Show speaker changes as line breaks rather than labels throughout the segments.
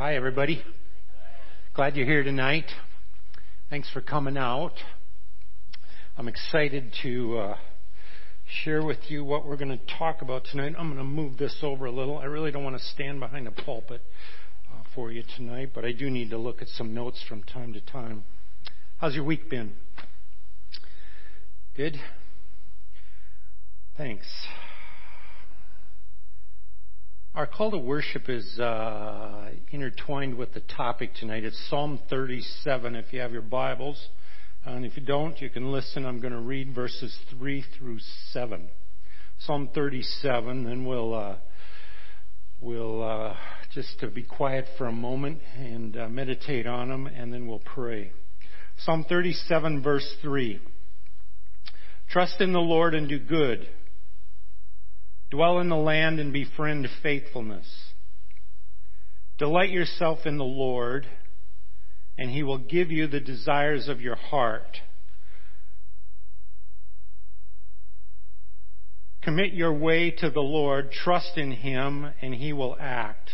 Hi, everybody. Glad you're here tonight. Thanks for coming out. I'm excited to uh, share with you what we're going to talk about tonight. I'm going to move this over a little. I really don't want to stand behind a pulpit uh, for you tonight, but I do need to look at some notes from time to time. How's your week been? Good? Thanks. Our call to worship is uh, intertwined with the topic tonight. It's Psalm 37 if you have your Bibles. And if you don't, you can listen. I'm going to read verses 3 through 7. Psalm 37, then we'll, uh, we'll uh, just to be quiet for a moment and uh, meditate on them, and then we'll pray. Psalm 37, verse 3. Trust in the Lord and do good Dwell in the land and befriend faithfulness. Delight yourself in the Lord, and he will give you the desires of your heart. Commit your way to the Lord, trust in him, and he will act.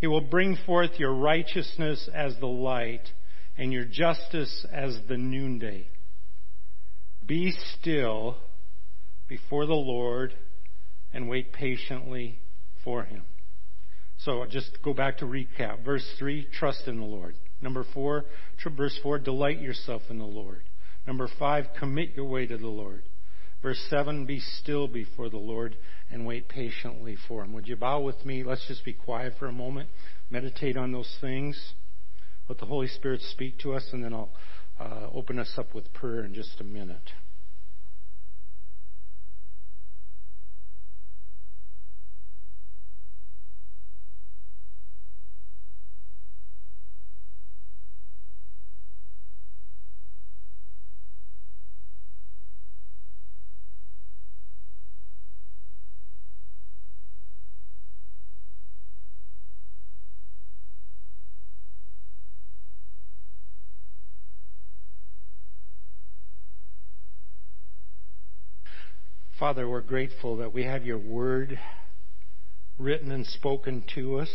He will bring forth your righteousness as the light, and your justice as the noonday. Be still before the Lord and wait patiently for Him. So just go back to recap. Verse 3, trust in the Lord. Number 4, verse 4, delight yourself in the Lord. Number 5, commit your way to the Lord. Verse 7, be still before the Lord and wait patiently for Him. Would you bow with me? Let's just be quiet for a moment. Meditate on those things. Let the Holy Spirit speak to us, and then I'll uh, open us up with prayer in just a minute. Father, we're grateful that we have your word written and spoken to us.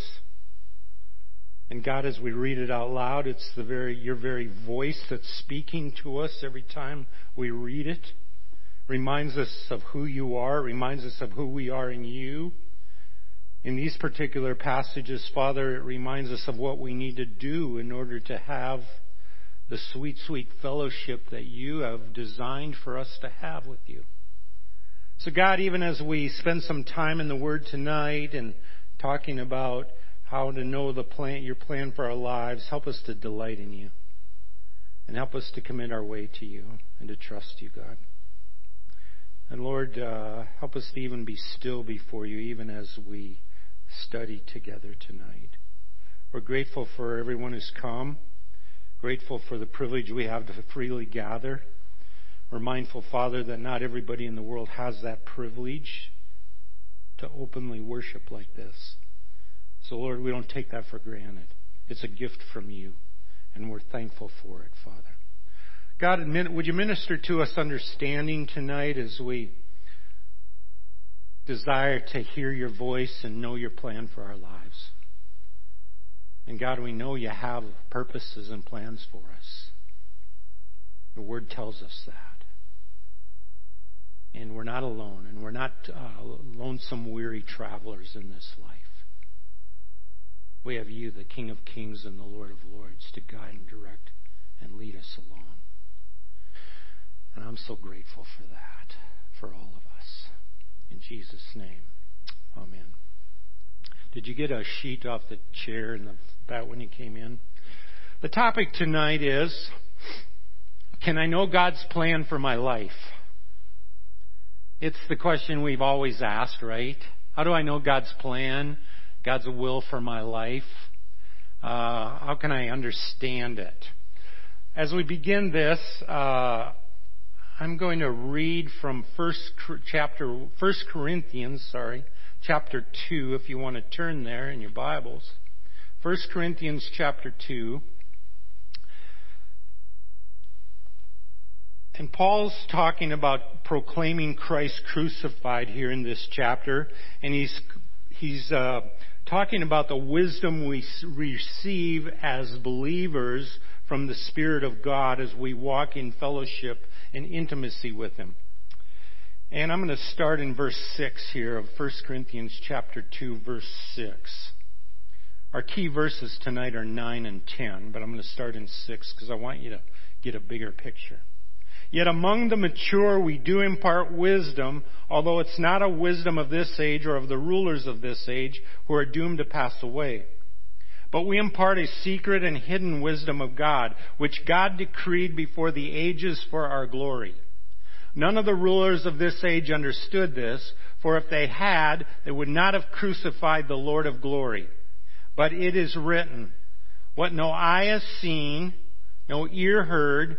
And God, as we read it out loud, it's the very, your very voice that's speaking to us every time we read it. Reminds us of who you are, reminds us of who we are in you. In these particular passages, Father, it reminds us of what we need to do in order to have the sweet, sweet fellowship that you have designed for us to have with you. So, God, even as we spend some time in the Word tonight and talking about how to know the plan, your plan for our lives, help us to delight in you. And help us to commit our way to you and to trust you, God. And Lord, uh, help us to even be still before you, even as we study together tonight. We're grateful for everyone who's come, grateful for the privilege we have to freely gather. We're mindful, Father, that not everybody in the world has that privilege to openly worship like this. So, Lord, we don't take that for granted. It's a gift from you, and we're thankful for it, Father. God, would you minister to us understanding tonight as we desire to hear your voice and know your plan for our lives? And God, we know you have purposes and plans for us. The Word tells us that and we're not alone, and we're not uh, lonesome, weary travelers in this life. We have you, the King of Kings and the Lord of Lords, to guide and direct and lead us along. And I'm so grateful for that, for all of us. In Jesus' name, Amen. Did you get a sheet off the chair in the back when you came in? The topic tonight is Can I know God's plan for my life? It's the question we've always asked, right? How do I know God's plan, God's will for my life? Uh, how can I understand it? As we begin this, uh, I'm going to read from first chapter, First Corinthians, sorry, chapter two. If you want to turn there in your Bibles, First Corinthians chapter two. And Paul's talking about proclaiming Christ crucified here in this chapter, and he's he's uh, talking about the wisdom we receive as believers from the Spirit of God as we walk in fellowship and intimacy with Him. And I'm going to start in verse 6 here of 1 Corinthians chapter 2 verse 6. Our key verses tonight are 9 and 10, but I'm going to start in 6 because I want you to get a bigger picture. Yet among the mature we do impart wisdom, although it's not a wisdom of this age or of the rulers of this age who are doomed to pass away. But we impart a secret and hidden wisdom of God, which God decreed before the ages for our glory. None of the rulers of this age understood this, for if they had, they would not have crucified the Lord of glory. But it is written, what no eye has seen, no ear heard,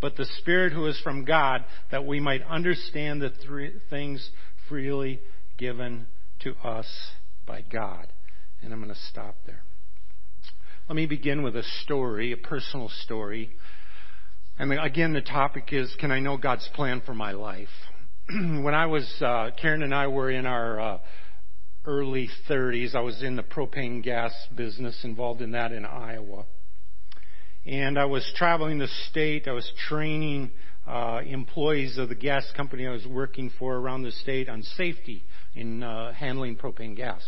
but the Spirit who is from God, that we might understand the three things freely given to us by God. And I'm going to stop there. Let me begin with a story, a personal story. And again, the topic is, can I know God's plan for my life? when I was, uh, Karen and I were in our uh, early 30s, I was in the propane gas business, involved in that in Iowa. And I was traveling the state. I was training uh, employees of the gas company I was working for around the state on safety in uh, handling propane gas.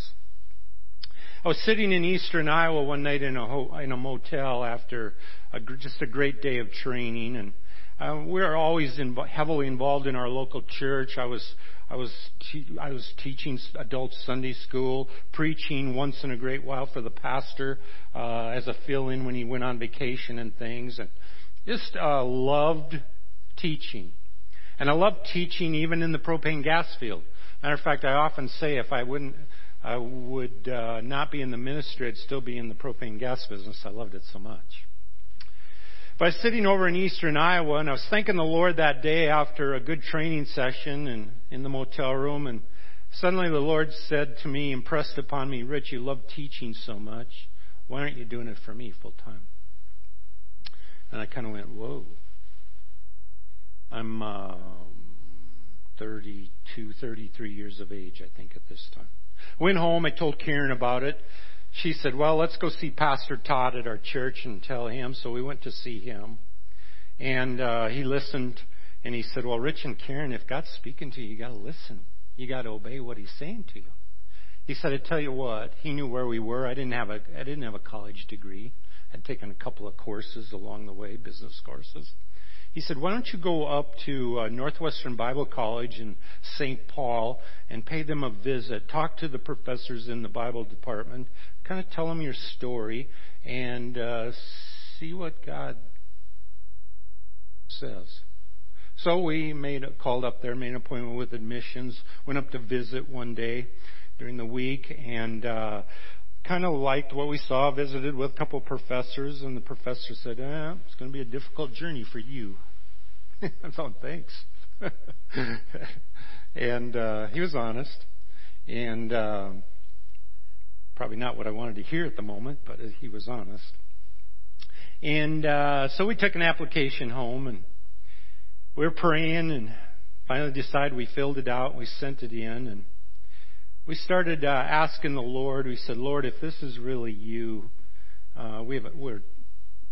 I was sitting in eastern Iowa one night in a ho- in a motel after a, just a great day of training, and uh, we are always in, heavily involved in our local church. I was I was te- I was teaching adult Sunday school, preaching once in a great while for the pastor uh, as a fill-in when he went on vacation and things, and just uh, loved teaching. And I loved teaching even in the propane gas field. Matter of fact, I often say if I wouldn't I would uh, not be in the ministry, I'd still be in the propane gas business. I loved it so much. But I was sitting over in eastern Iowa, and I was thanking the Lord that day after a good training session and in the motel room, and suddenly the Lord said to me, impressed upon me, Rich, you love teaching so much. Why aren't you doing it for me full time? And I kind of went, whoa. I'm uh, 32, 33 years of age, I think, at this time. Went home. I told Karen about it. She said, "Well, let's go see Pastor Todd at our church and tell him." So we went to see him, and uh, he listened. And he said, "Well, Rich and Karen, if God's speaking to you, you got to listen. You got to obey what He's saying to you." He said, "I tell you what." He knew where we were. I didn't have a I didn't have a college degree. I'd taken a couple of courses along the way, business courses. He said, Why don't you go up to uh, Northwestern Bible College in St. Paul and pay them a visit? Talk to the professors in the Bible department, kind of tell them your story, and uh, see what God says. So we made a, called up there, made an appointment with admissions, went up to visit one day during the week, and uh, kind of liked what we saw, visited with a couple of professors, and the professor said, eh, it's going to be a difficult journey for you. I thought, thanks. and uh, he was honest, and uh, probably not what I wanted to hear at the moment, but he was honest. And uh, so we took an application home, and we were praying, and finally decided we filled it out. We sent it in, and we started uh, asking the Lord. We said, Lord, if this is really you, uh, we have, we're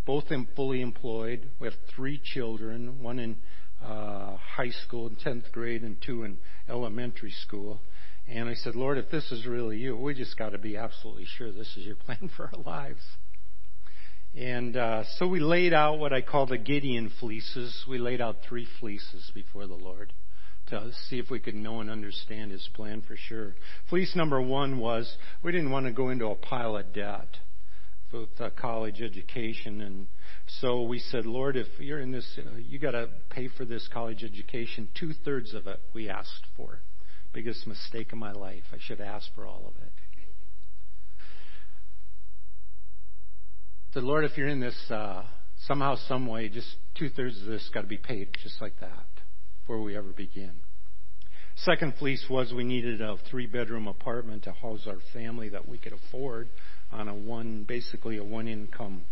both fully employed. We have three children, one in uh, high school in 10th grade and two in elementary school. And I said, Lord, if this is really you, we just got to be absolutely sure this is your plan for our lives. And uh, so we laid out what I call the Gideon fleeces. We laid out three fleeces before the Lord to see if we could know and understand his plan for sure. Fleece number one was we didn't want to go into a pile of debt with a college education and so we said, Lord, if you're in this, uh, you got to pay for this college education. Two thirds of it we asked for biggest mistake of my life. I should ask for all of it. The Lord, if you're in this uh, somehow, some way, just two thirds of this got to be paid, just like that, before we ever begin. Second fleece was we needed a three bedroom apartment to house our family that we could afford on a one, basically a one income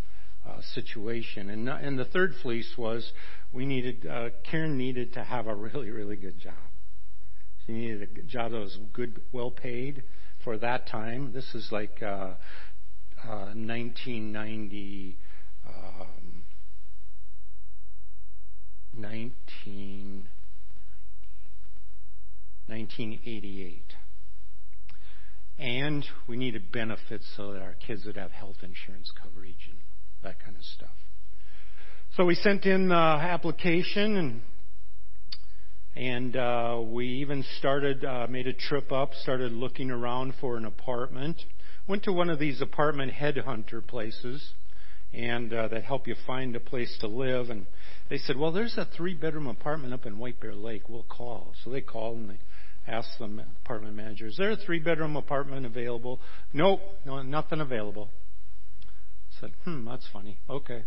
uh, situation. And, and the third fleece was we needed, uh, Karen needed to have a really, really good job. She needed a job that was good, well paid for that time. This is like uh, uh, 1990, um, 19, 1988. And we needed benefits so that our kids would have health insurance coverage and that kind of stuff. So we sent in the application and and uh, we even started uh, made a trip up, started looking around for an apartment. Went to one of these apartment headhunter places, and uh, that help you find a place to live. And they said, "Well, there's a three-bedroom apartment up in White Bear Lake. We'll call." So they called and they asked the apartment manager, "Is there a three-bedroom apartment available?" Nope, no, nothing available. I said, "Hmm, that's funny. Okay."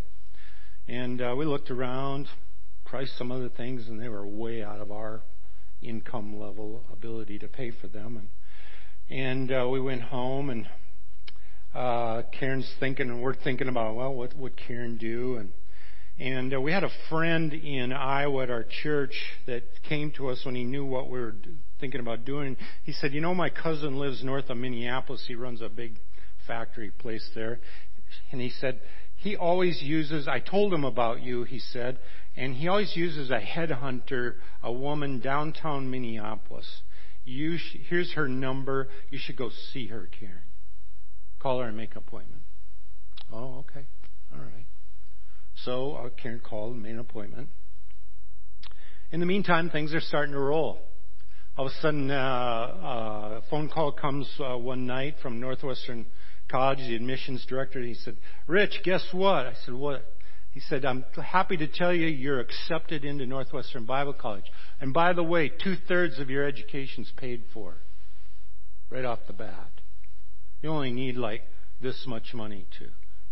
And uh, we looked around, priced some other things, and they were way out of our income level ability to pay for them. And and uh, we went home, and uh, Karen's thinking, and we're thinking about, well, what would Karen do? And and uh, we had a friend in Iowa at our church that came to us when he knew what we were thinking about doing. He said, You know, my cousin lives north of Minneapolis. He runs a big factory place there. And he said, He always uses, I told him about you, he said, and he always uses a headhunter, a woman downtown Minneapolis. You sh- here's her number. You should go see her, Karen. Call her and make an appointment. Oh, okay. All right. So uh, Karen called and made an appointment. In the meantime, things are starting to roll. All of a sudden, uh, uh, a phone call comes uh, one night from Northwestern College, the admissions director. and He said, Rich, guess what? I said, What? He said, I'm happy to tell you you're accepted into Northwestern Bible College. And by the way, two thirds of your education's paid for. Right off the bat. You only need like this much money to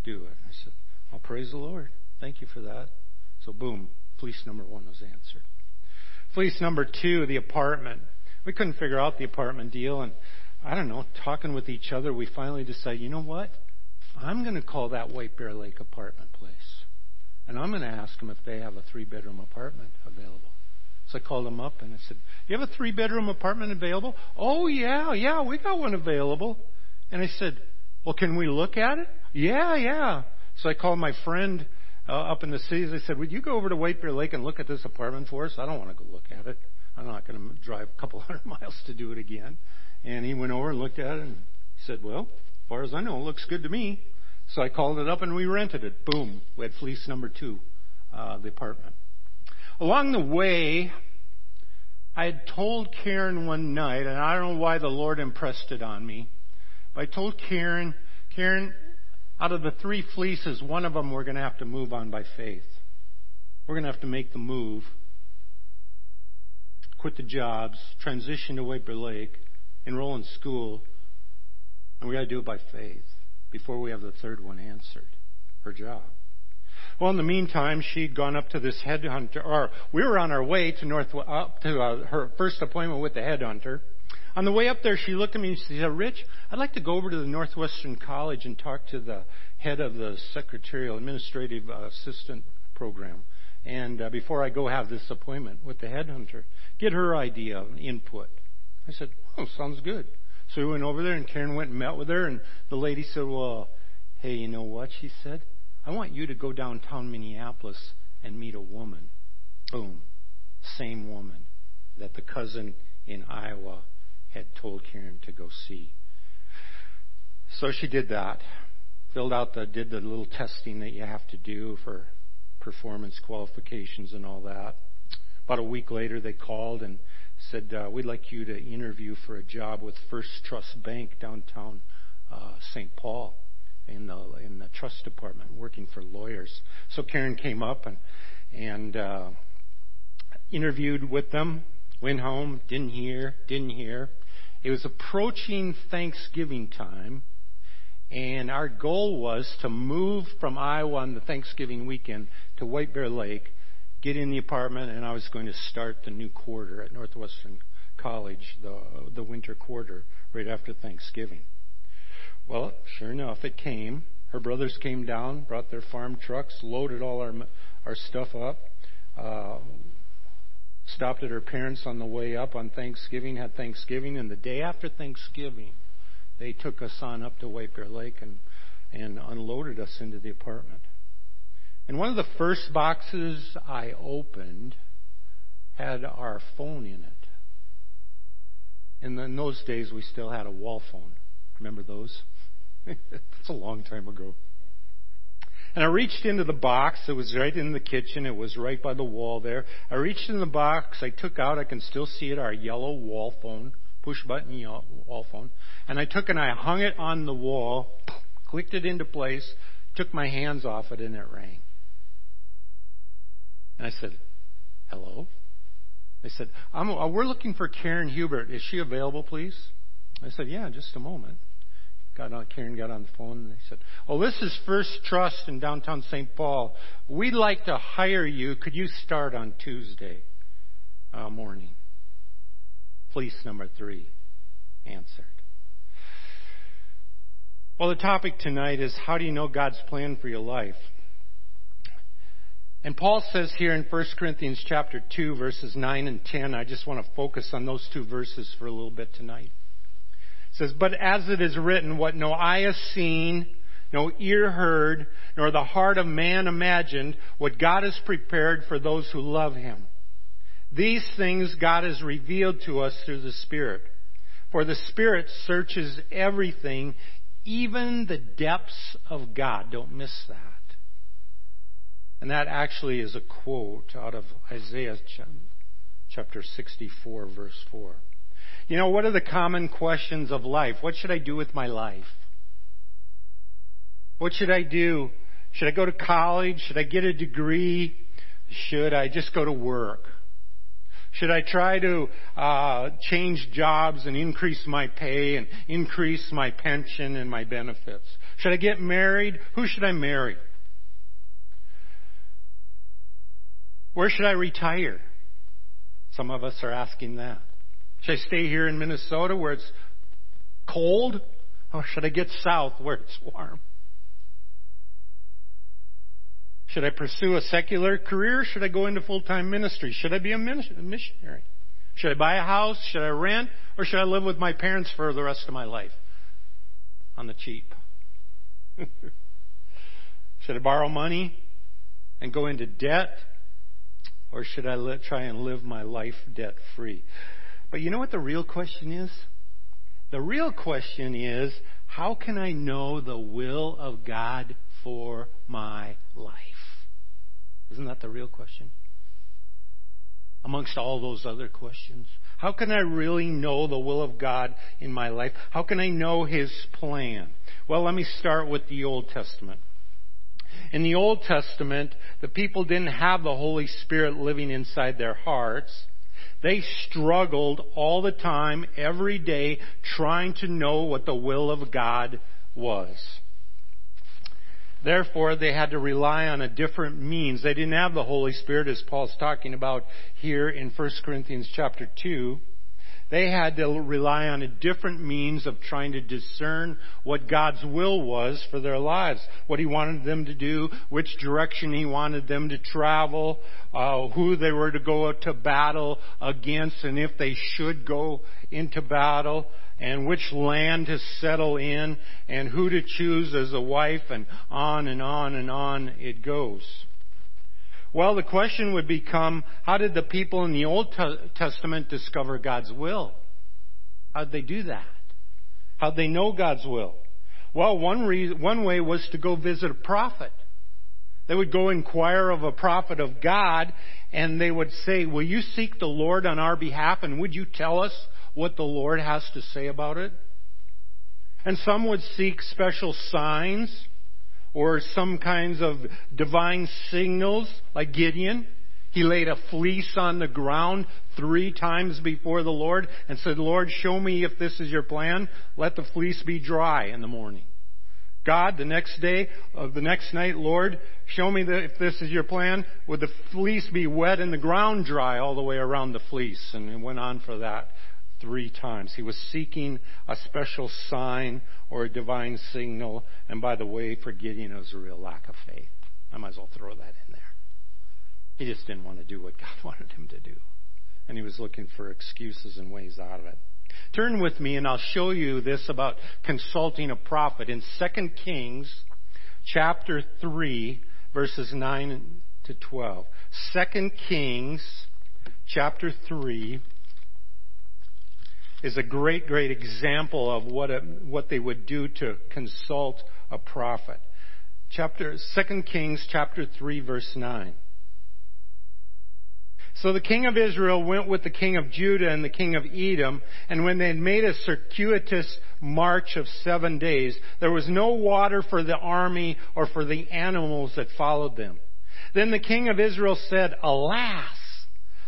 do it. I said, I'll praise the Lord. Thank you for that. So boom, fleece number one was answered. Fleece number two, the apartment. We couldn't figure out the apartment deal and I don't know, talking with each other, we finally decided, you know what? I'm going to call that White Bear Lake apartment place. And I'm going to ask them if they have a three bedroom apartment available. So I called them up and I said, You have a three bedroom apartment available? Oh, yeah, yeah, we got one available. And I said, Well, can we look at it? Yeah, yeah. So I called my friend uh, up in the cities. I said, Would you go over to White Bear Lake and look at this apartment for us? I don't want to go look at it. I'm not going to drive a couple hundred miles to do it again. And he went over and looked at it and said, Well, as far as I know, it looks good to me. So I called it up and we rented it. Boom. We had fleece number two, uh, the apartment. Along the way, I had told Karen one night, and I don't know why the Lord impressed it on me, but I told Karen, Karen, out of the three fleeces, one of them we're going to have to move on by faith. We're going to have to make the move, quit the jobs, transition to White Bear Lake, enroll in school, and we got to do it by faith before we have the third one answered, her job. Well, in the meantime, she'd gone up to this headhunter, or we were on our way to North, up to uh, her first appointment with the headhunter. On the way up there, she looked at me and she said, Rich, I'd like to go over to the Northwestern College and talk to the head of the secretarial administrative assistant program. And uh, before I go have this appointment with the headhunter, get her idea input. I said, Oh, sounds good. So we went over there, and Karen went and met with her, and the lady said, Well, hey, you know what? She said, I want you to go downtown Minneapolis and meet a woman. Boom. Same woman that the cousin in Iowa had told Karen to go see. So she did that. Filled out the, did the little testing that you have to do for performance qualifications and all that. About a week later, they called and said, uh, We'd like you to interview for a job with First Trust Bank downtown uh, St. Paul in the in the trust department, working for lawyers. So Karen came up and and uh, interviewed with them. Went home, didn't hear, didn't hear. It was approaching Thanksgiving time, and our goal was to move from Iowa on the Thanksgiving weekend to White Bear Lake, get in the apartment, and I was going to start the new quarter at Northwestern College, the, the winter quarter, right after Thanksgiving. Well, sure enough, it came. Her brothers came down, brought their farm trucks, loaded all our our stuff up. Uh, stopped at her parents on the way up on Thanksgiving, had Thanksgiving, and the day after Thanksgiving, they took us on up to Bear Lake and, and unloaded us into the apartment. And one of the first boxes I opened had our phone in it. And in those days, we still had a wall phone. Remember those? it's a long time ago. And I reached into the box. It was right in the kitchen. It was right by the wall there. I reached in the box. I took out, I can still see it, our yellow wall phone, push button wall phone. And I took and I hung it on the wall, clicked it into place, took my hands off it, and it rang. And I said, hello? They said, uh, we're looking for Karen Hubert. Is she available, please? I said, yeah, just a moment got on, Karen got on the phone and they said, "Oh, this is First Trust in downtown St. Paul. We'd like to hire you. Could you start on Tuesday uh, morning?" Police number three answered. Well, the topic tonight is how do you know God's plan for your life? And Paul says here in 1 Corinthians chapter 2 verses 9 and 10, I just want to focus on those two verses for a little bit tonight says, But as it is written, what no eye has seen, no ear heard, nor the heart of man imagined, what God has prepared for those who love him. These things God has revealed to us through the Spirit. For the Spirit searches everything, even the depths of God. Don't miss that. And that actually is a quote out of Isaiah chapter 64, verse 4. You know, what are the common questions of life? What should I do with my life? What should I do? Should I go to college? Should I get a degree? Should I just go to work? Should I try to uh, change jobs and increase my pay and increase my pension and my benefits? Should I get married? Who should I marry? Where should I retire? Some of us are asking that. Should I stay here in Minnesota where it's cold? Or should I get south where it's warm? Should I pursue a secular career? Should I go into full time ministry? Should I be a missionary? Should I buy a house? Should I rent? Or should I live with my parents for the rest of my life? On the cheap. should I borrow money and go into debt? Or should I try and live my life debt free? But you know what the real question is? The real question is, how can I know the will of God for my life? Isn't that the real question? Amongst all those other questions. How can I really know the will of God in my life? How can I know His plan? Well, let me start with the Old Testament. In the Old Testament, the people didn't have the Holy Spirit living inside their hearts. They struggled all the time, every day, trying to know what the will of God was. Therefore, they had to rely on a different means. They didn't have the Holy Spirit, as Paul's talking about here in 1 Corinthians chapter 2. They had to rely on a different means of trying to discern what God's will was for their lives, what He wanted them to do, which direction He wanted them to travel, uh, who they were to go to battle against, and if they should go into battle, and which land to settle in, and who to choose as a wife, and on and on and on it goes. Well, the question would become how did the people in the Old Testament discover God's will? How did they do that? How did they know God's will? Well, one, reason, one way was to go visit a prophet. They would go inquire of a prophet of God, and they would say, Will you seek the Lord on our behalf, and would you tell us what the Lord has to say about it? And some would seek special signs or some kinds of divine signals, like Gideon. He laid a fleece on the ground three times before the Lord and said, Lord, show me if this is your plan. Let the fleece be dry in the morning. God, the next day, of the next night, Lord, show me that if this is your plan, would the fleece be wet and the ground dry all the way around the fleece? And it went on for that three times. He was seeking a special sign or a divine signal, and by the way, forgetting it was a real lack of faith. I might as well throw that in there. He just didn't want to do what God wanted him to do. And he was looking for excuses and ways out of it. Turn with me and I'll show you this about consulting a prophet in 2 Kings chapter 3 verses 9 to 12. 2 Kings chapter 3 is a great, great example of what, a, what they would do to consult a prophet. Chapter, 2 Kings chapter 3 verse 9. So the king of Israel went with the king of Judah and the king of Edom, and when they had made a circuitous march of seven days, there was no water for the army or for the animals that followed them. Then the king of Israel said, Alas!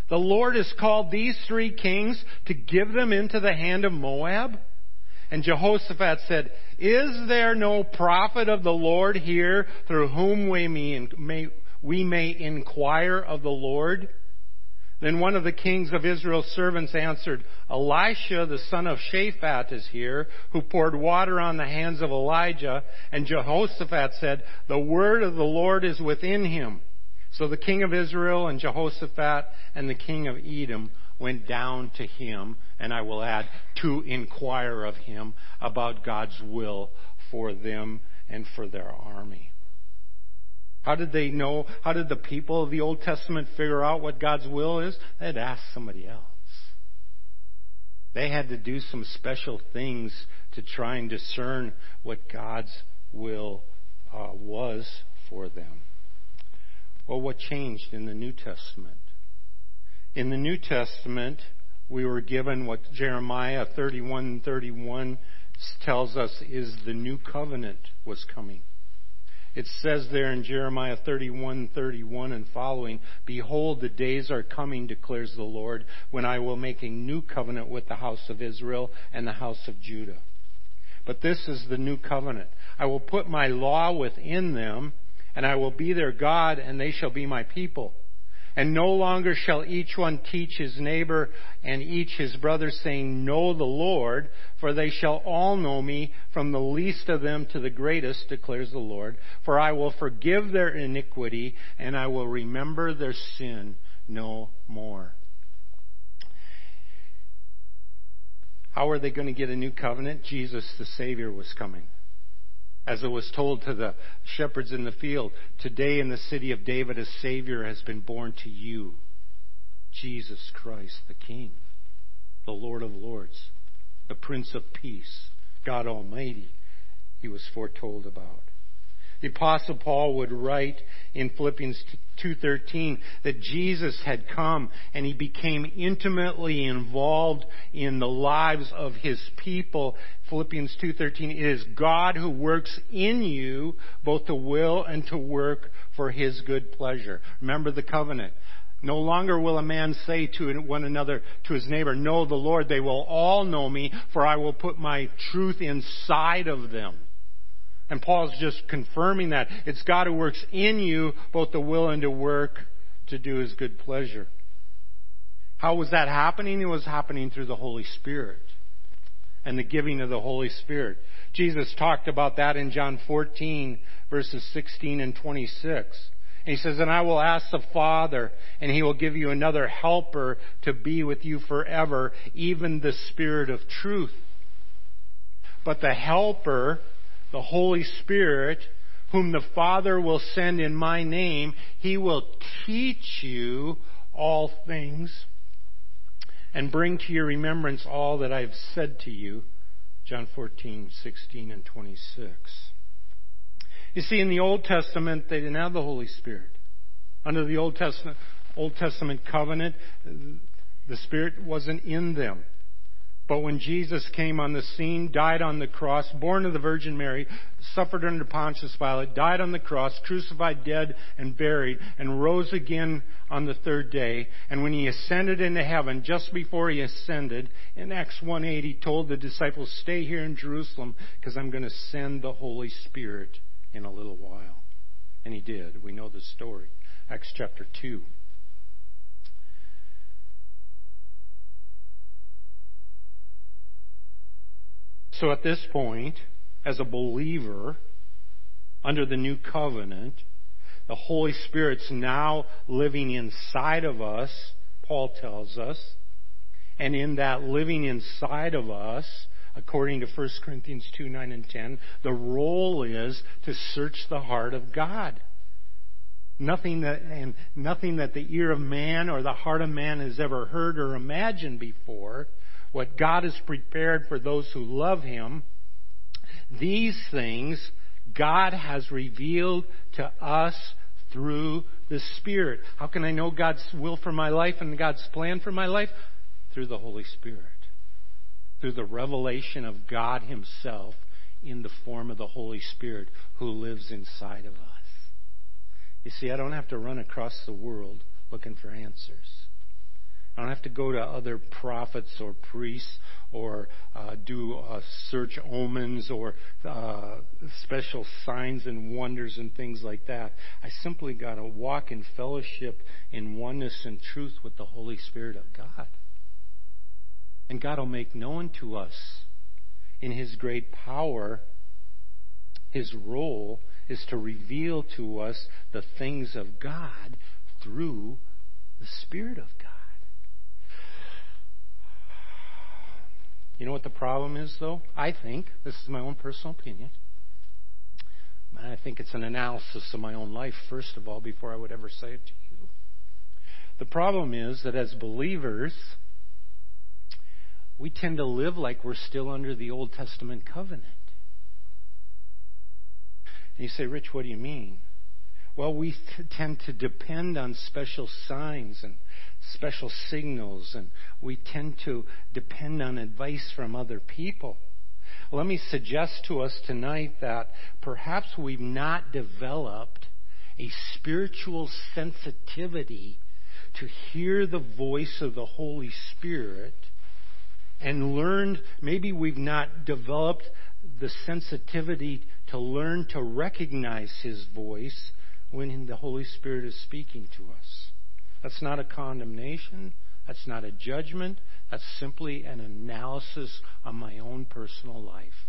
The Lord has called these three kings to give them into the hand of Moab? And Jehoshaphat said, Is there no prophet of the Lord here through whom we may, we may inquire of the Lord? Then one of the kings of Israel's servants answered, Elisha, the son of Shaphat, is here, who poured water on the hands of Elijah. And Jehoshaphat said, The word of the Lord is within him. So the king of Israel and Jehoshaphat and the king of Edom went down to him, and I will add, to inquire of him about God's will for them and for their army. How did they know? How did the people of the Old Testament figure out what God's will is? They had asked somebody else. They had to do some special things to try and discern what God's will uh, was for them. Well, what changed in the New Testament? In the New Testament, we were given what Jeremiah 31 31 tells us is the new covenant was coming. It says there in Jeremiah 31, 31 and following, Behold, the days are coming, declares the Lord, when I will make a new covenant with the house of Israel and the house of Judah. But this is the new covenant. I will put my law within them, and I will be their God, and they shall be my people. And no longer shall each one teach his neighbor and each his brother, saying, Know the Lord, for they shall all know me, from the least of them to the greatest, declares the Lord. For I will forgive their iniquity, and I will remember their sin no more. How are they going to get a new covenant? Jesus, the Savior, was coming as it was told to the shepherds in the field, today in the city of David a Savior has been born to you, Jesus Christ the King, the Lord of Lords, the Prince of Peace, God Almighty, he was foretold about. The apostle Paul would write in Philippians 2:13 that Jesus had come and he became intimately involved in the lives of his people. Philippians 2:13 it is God who works in you both to will and to work for his good pleasure. Remember the covenant. No longer will a man say to one another, to his neighbor, Know the Lord, they will all know me, for I will put my truth inside of them. And Paul's just confirming that. It's God who works in you both the will and to work to do his good pleasure. How was that happening? It was happening through the Holy Spirit and the giving of the Holy Spirit. Jesus talked about that in John 14, verses 16 and 26. And he says, And I will ask the Father, and he will give you another helper to be with you forever, even the Spirit of truth. But the helper the Holy Spirit, whom the Father will send in my name, he will teach you all things and bring to your remembrance all that I've said to you. John 14, 16, and 26. You see, in the Old Testament, they didn't have the Holy Spirit. Under the Old Testament, Old Testament covenant, the Spirit wasn't in them. But when Jesus came on the scene, died on the cross, born of the Virgin Mary, suffered under Pontius Pilate, died on the cross, crucified, dead, and buried, and rose again on the third day, and when he ascended into heaven, just before he ascended, in Acts 1.8, he told the disciples, stay here in Jerusalem, because I'm going to send the Holy Spirit in a little while. And he did. We know the story. Acts chapter 2. So at this point, as a believer under the new covenant, the Holy Spirit's now living inside of us, Paul tells us. And in that living inside of us, according to 1 Corinthians 2 9 and 10, the role is to search the heart of God. Nothing that, and nothing that the ear of man or the heart of man has ever heard or imagined before what God has prepared for those who love Him, these things God has revealed to us through the Spirit. How can I know God's will for my life and God's plan for my life? Through the Holy Spirit. Through the revelation of God Himself in the form of the Holy Spirit who lives inside of us. You see, I don't have to run across the world looking for answers. I don't have to go to other prophets or priests or uh, do uh, search omens or uh, special signs and wonders and things like that. I simply got to walk in fellowship in oneness and truth with the Holy Spirit of God. And God will make known to us in His great power, His role is to reveal to us the things of God through the Spirit of God. You know what the problem is, though? I think, this is my own personal opinion, I think it's an analysis of my own life, first of all, before I would ever say it to you. The problem is that as believers, we tend to live like we're still under the Old Testament covenant. And you say, Rich, what do you mean? Well, we tend to depend on special signs and special signals, and we tend to depend on advice from other people. Let me suggest to us tonight that perhaps we've not developed a spiritual sensitivity to hear the voice of the Holy Spirit and learned, maybe we've not developed the sensitivity to learn to recognize His voice when the Holy Spirit is speaking to us. That's not a condemnation. That's not a judgment. That's simply an analysis of my own personal life.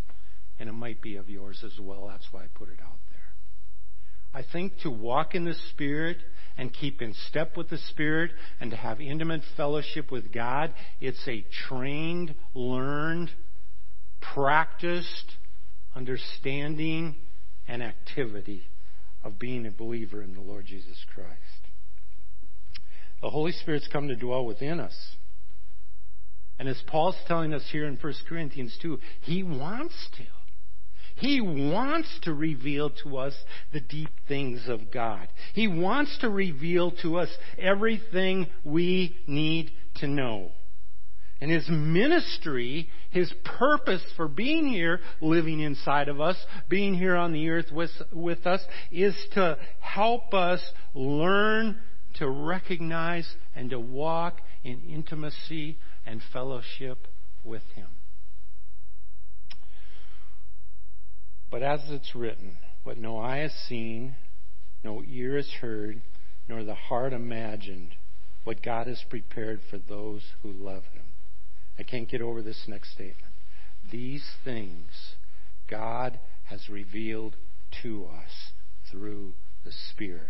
And it might be of yours as well. That's why I put it out there. I think to walk in the Spirit and keep in step with the Spirit and to have intimate fellowship with God, it's a trained, learned, practiced understanding and activity of being a believer in the Lord Jesus Christ. The Holy Spirit's come to dwell within us. And as Paul's telling us here in 1 Corinthians 2, he wants to. He wants to reveal to us the deep things of God. He wants to reveal to us everything we need to know. And his ministry, his purpose for being here, living inside of us, being here on the earth with, with us, is to help us learn to recognize and to walk in intimacy and fellowship with Him. But as it's written, what no eye has seen, no ear has heard, nor the heart imagined, what God has prepared for those who love Him. I can't get over this next statement. These things God has revealed to us through the Spirit.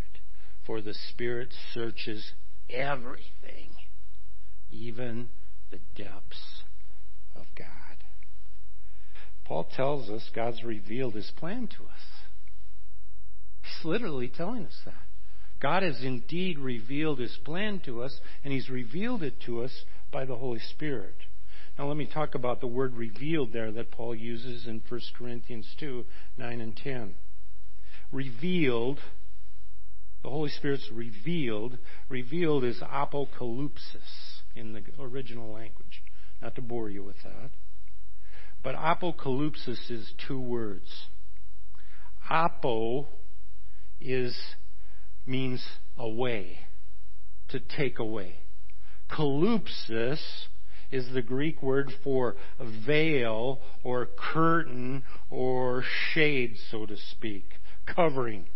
For the Spirit searches everything, even the depths of God. Paul tells us God's revealed his plan to us. He's literally telling us that. God has indeed revealed his plan to us, and he's revealed it to us by the Holy Spirit. Now, let me talk about the word revealed there that Paul uses in 1 Corinthians 2 9 and 10. Revealed the Holy Spirit's revealed. Revealed is apocalypsis in the original language. not to bore you with that. But apocalypsis is two words. Apo is means away, to take away. Kalypsis is the Greek word for veil or curtain or shade, so to speak, covering.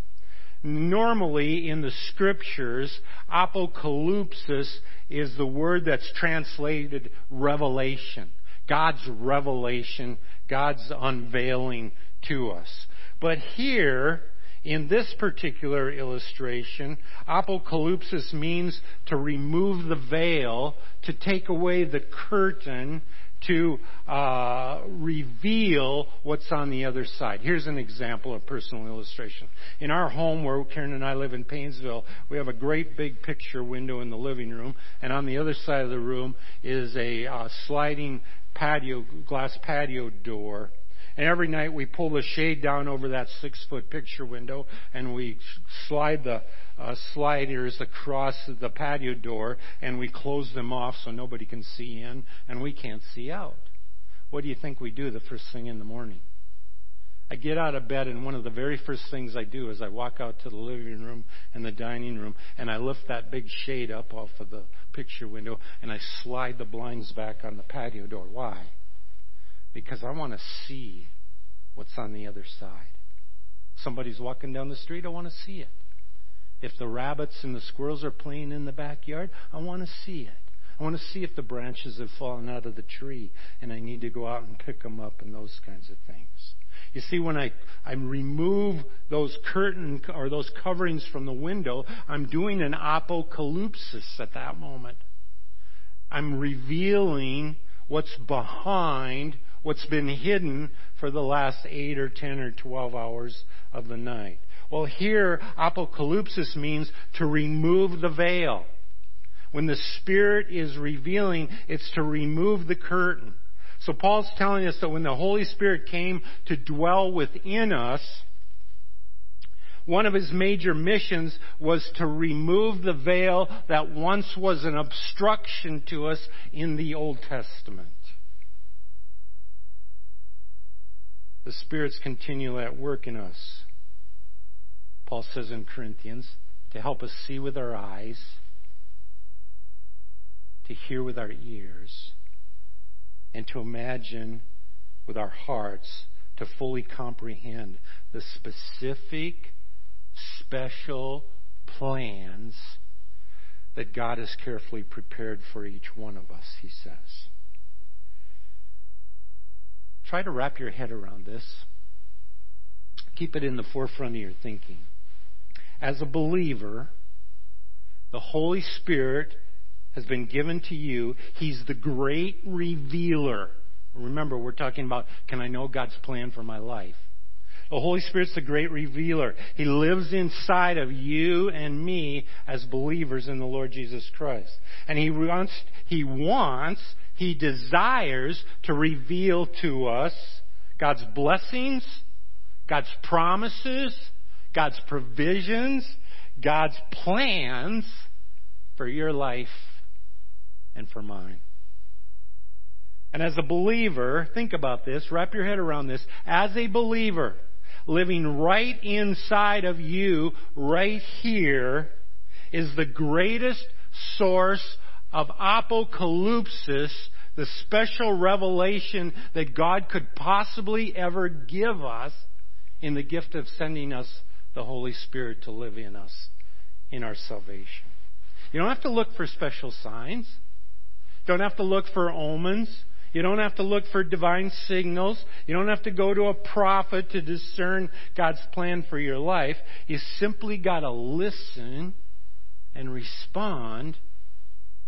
Normally in the scriptures, apocalypsis is the word that's translated revelation. God's revelation, God's unveiling to us. But here, in this particular illustration, apocalypsis means to remove the veil, to take away the curtain, to uh, reveal what's on the other side. Here's an example of personal illustration. In our home, where Karen and I live in Paynesville, we have a great big picture window in the living room, and on the other side of the room is a uh, sliding patio, glass patio door and every night we pull the shade down over that six foot picture window and we slide the uh, sliders across the patio door and we close them off so nobody can see in and we can't see out. What do you think we do the first thing in the morning? I get out of bed and one of the very first things I do is I walk out to the living room and the dining room and I lift that big shade up off of the picture window and I slide the blinds back on the patio door. Why? Because I want to see what's on the other side. Somebody's walking down the street, I want to see it. If the rabbits and the squirrels are playing in the backyard, I want to see it. I want to see if the branches have fallen out of the tree and I need to go out and pick them up and those kinds of things. You see, when I, I remove those curtain or those coverings from the window, I'm doing an apocalypsis at that moment. I'm revealing what's behind what's been hidden for the last 8 or 10 or 12 hours of the night. Well, here, apocalypsis means to remove the veil. When the Spirit is revealing, it's to remove the curtain. So Paul's telling us that when the Holy Spirit came to dwell within us, one of his major missions was to remove the veil that once was an obstruction to us in the Old Testament. The Spirit's continually at work in us. Paul says in Corinthians, to help us see with our eyes, to hear with our ears, and to imagine with our hearts to fully comprehend the specific, special plans that God has carefully prepared for each one of us, he says. Try to wrap your head around this. Keep it in the forefront of your thinking. As a believer, the Holy Spirit has been given to you. He's the great revealer. Remember, we're talking about can I know God's plan for my life? The Holy Spirit's the great revealer. He lives inside of you and me as believers in the Lord Jesus Christ. And He wants, He wants he desires to reveal to us God's blessings, God's promises, God's provisions, God's plans for your life and for mine. And as a believer, think about this, wrap your head around this. As a believer, living right inside of you, right here, is the greatest source of apocalypsis the special revelation that God could possibly ever give us in the gift of sending us the Holy Spirit to live in us in our salvation. You don't have to look for special signs. You don't have to look for omens. You don't have to look for divine signals. You don't have to go to a prophet to discern God's plan for your life. You simply got to listen and respond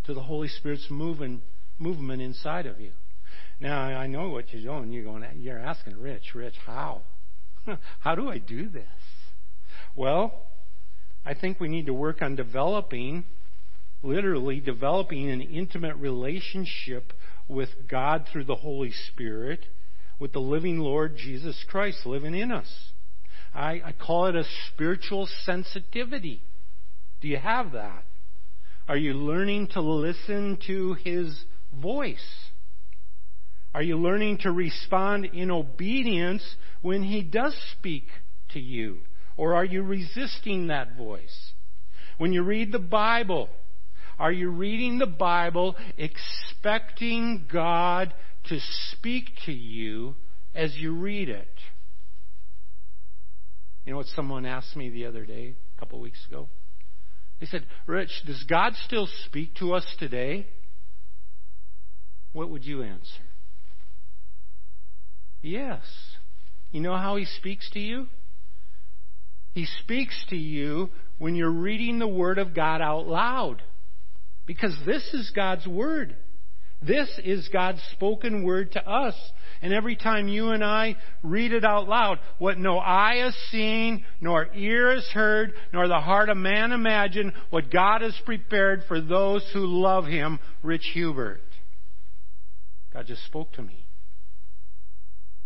to the Holy Spirit's moving movement inside of you. Now I know what you're doing. You're going. You're asking, Rich, Rich, how? how do I do this? Well, I think we need to work on developing, literally developing an intimate relationship with God through the Holy Spirit, with the living Lord Jesus Christ living in us. I, I call it a spiritual sensitivity. Do you have that? Are you learning to listen to His voice. Are you learning to respond in obedience when He does speak to you? Or are you resisting that voice? When you read the Bible, are you reading the Bible expecting God to speak to you as you read it? You know what someone asked me the other day, a couple of weeks ago? They said, Rich, does God still speak to us today? What would you answer? Yes. You know how He speaks to you? He speaks to you when you're reading the Word of God out loud. Because this is God's Word. This is God's spoken Word to us. And every time you and I read it out loud, what no eye has seen, nor ear has heard, nor the heart of man imagined, what God has prepared for those who love Him, Rich Hubert. God just spoke to me.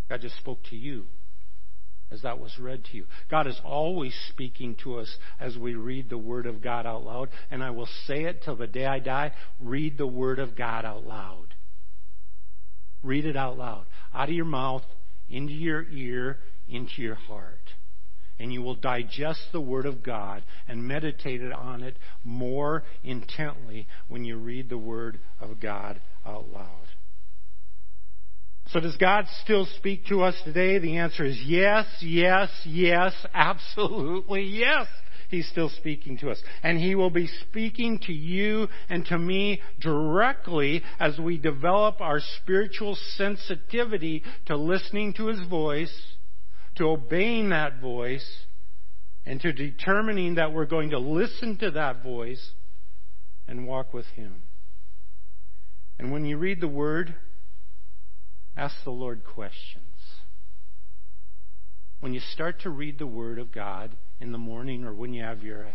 God just spoke to you as that was read to you. God is always speaking to us as we read the Word of God out loud. And I will say it till the day I die read the Word of God out loud. Read it out loud. Out of your mouth, into your ear, into your heart. And you will digest the Word of God and meditate on it more intently when you read the Word of God out loud. So does God still speak to us today? The answer is yes, yes, yes, absolutely yes. He's still speaking to us. And He will be speaking to you and to me directly as we develop our spiritual sensitivity to listening to His voice, to obeying that voice, and to determining that we're going to listen to that voice and walk with Him. And when you read the Word, Ask the Lord questions. When you start to read the Word of God in the morning or when you have your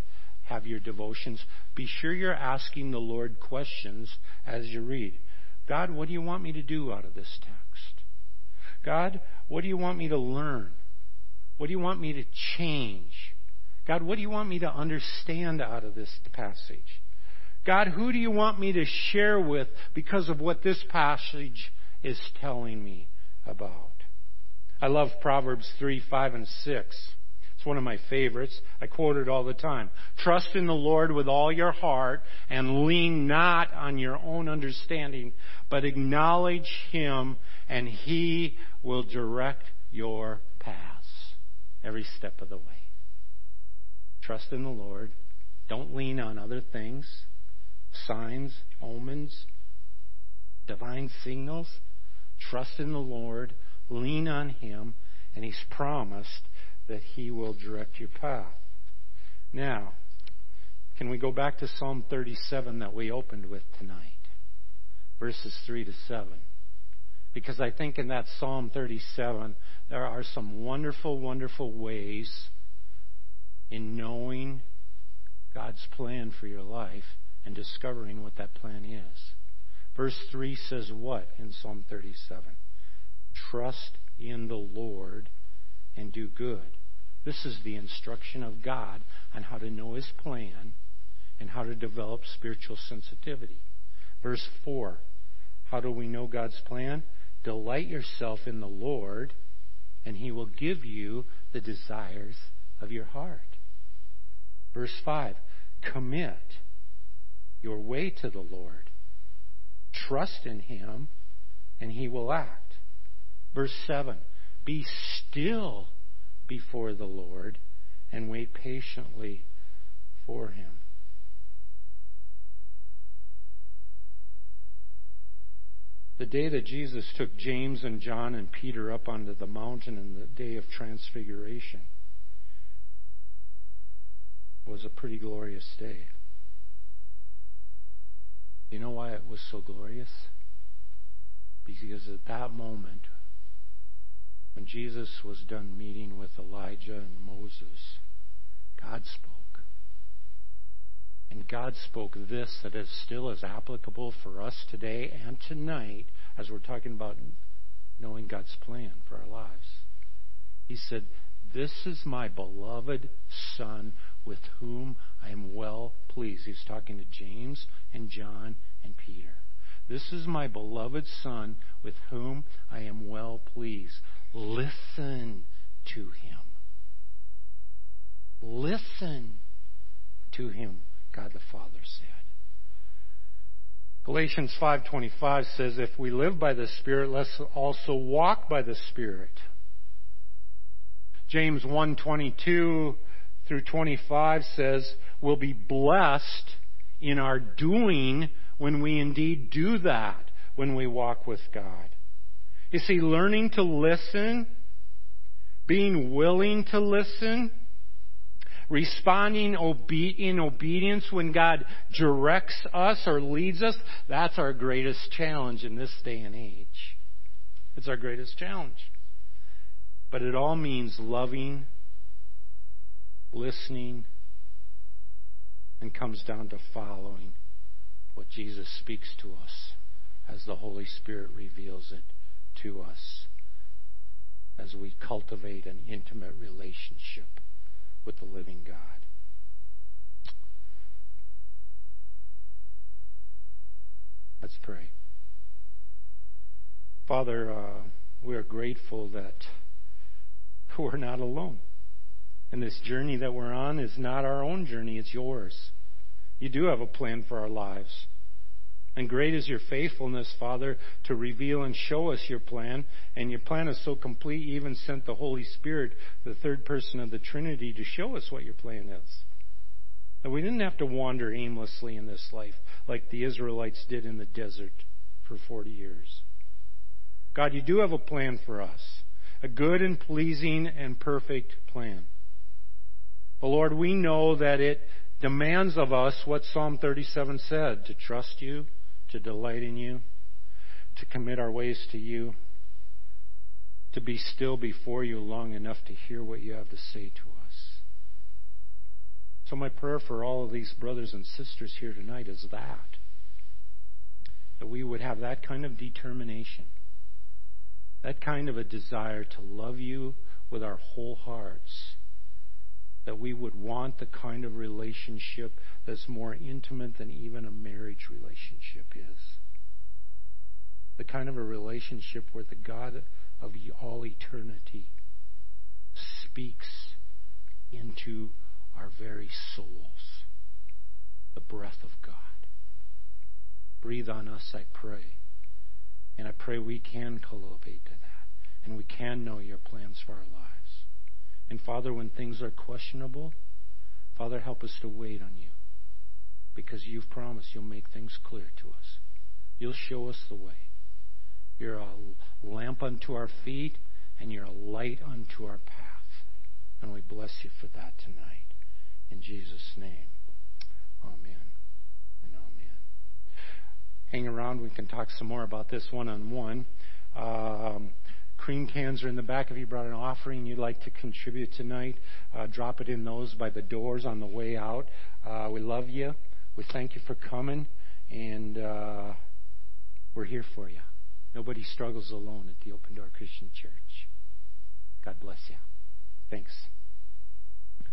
have your devotions, be sure you're asking the Lord questions as you read. God, what do you want me to do out of this text? God, what do you want me to learn? What do you want me to change? God, what do you want me to understand out of this passage? God, who do you want me to share with because of what this passage is telling me about. I love Proverbs 3, 5, and 6. It's one of my favorites. I quote it all the time. Trust in the Lord with all your heart and lean not on your own understanding, but acknowledge Him and He will direct your paths every step of the way. Trust in the Lord. Don't lean on other things, signs, omens, divine signals. Trust in the Lord, lean on Him, and He's promised that He will direct your path. Now, can we go back to Psalm 37 that we opened with tonight? Verses 3 to 7. Because I think in that Psalm 37, there are some wonderful, wonderful ways in knowing God's plan for your life and discovering what that plan is. Verse 3 says what in Psalm 37? Trust in the Lord and do good. This is the instruction of God on how to know His plan and how to develop spiritual sensitivity. Verse 4 How do we know God's plan? Delight yourself in the Lord, and He will give you the desires of your heart. Verse 5 Commit your way to the Lord Trust in him, and he will act. Verse 7 Be still before the Lord and wait patiently for him. The day that Jesus took James and John and Peter up onto the mountain in the day of transfiguration was a pretty glorious day. You know why it was so glorious? Because at that moment, when Jesus was done meeting with Elijah and Moses, God spoke. And God spoke this that is still as applicable for us today and tonight as we're talking about knowing God's plan for our lives. He said, This is my beloved Son with whom I am well pleased. He's talking to James and John and Peter. This is my beloved Son with whom I am well pleased. Listen to him. Listen to him, God the Father said. Galatians 5:25 says if we live by the spirit let's also walk by the spirit. James 1:22 through 25 says we'll be blessed in our doing when we indeed do that when we walk with God. You see learning to listen, being willing to listen, responding in obedience when God directs us or leads us, that's our greatest challenge in this day and age. It's our greatest challenge. But it all means loving, listening, and comes down to following what Jesus speaks to us as the Holy Spirit reveals it to us as we cultivate an intimate relationship with the living God. Let's pray. Father, uh, we are grateful that we're not alone. And this journey that we're on is not our own journey, it's yours. You do have a plan for our lives. And great is your faithfulness, Father, to reveal and show us your plan. And your plan is so complete, you even sent the Holy Spirit, the third person of the Trinity, to show us what your plan is. That we didn't have to wander aimlessly in this life like the Israelites did in the desert for 40 years. God, you do have a plan for us. A good and pleasing and perfect plan. But Lord, we know that it demands of us what Psalm 37 said to trust you, to delight in you, to commit our ways to you, to be still before you long enough to hear what you have to say to us. So, my prayer for all of these brothers and sisters here tonight is that. That we would have that kind of determination, that kind of a desire to love you with our whole hearts that we would want the kind of relationship that's more intimate than even a marriage relationship is. The kind of a relationship where the God of all eternity speaks into our very souls, the breath of God. Breathe on us, I pray. And I pray we can cultivate to that, and we can know your plans for our lives. And Father, when things are questionable, Father, help us to wait on you. Because you've promised you'll make things clear to us. You'll show us the way. You're a lamp unto our feet, and you're a light unto our path. And we bless you for that tonight. In Jesus' name. Amen. And amen. Hang around. We can talk some more about this one on one. Cream cans are in the back. If you brought an offering you'd like to contribute tonight, uh, drop it in those by the doors on the way out. Uh, we love you. We thank you for coming, and uh, we're here for you. Nobody struggles alone at the Open Door Christian Church. God bless you. Thanks.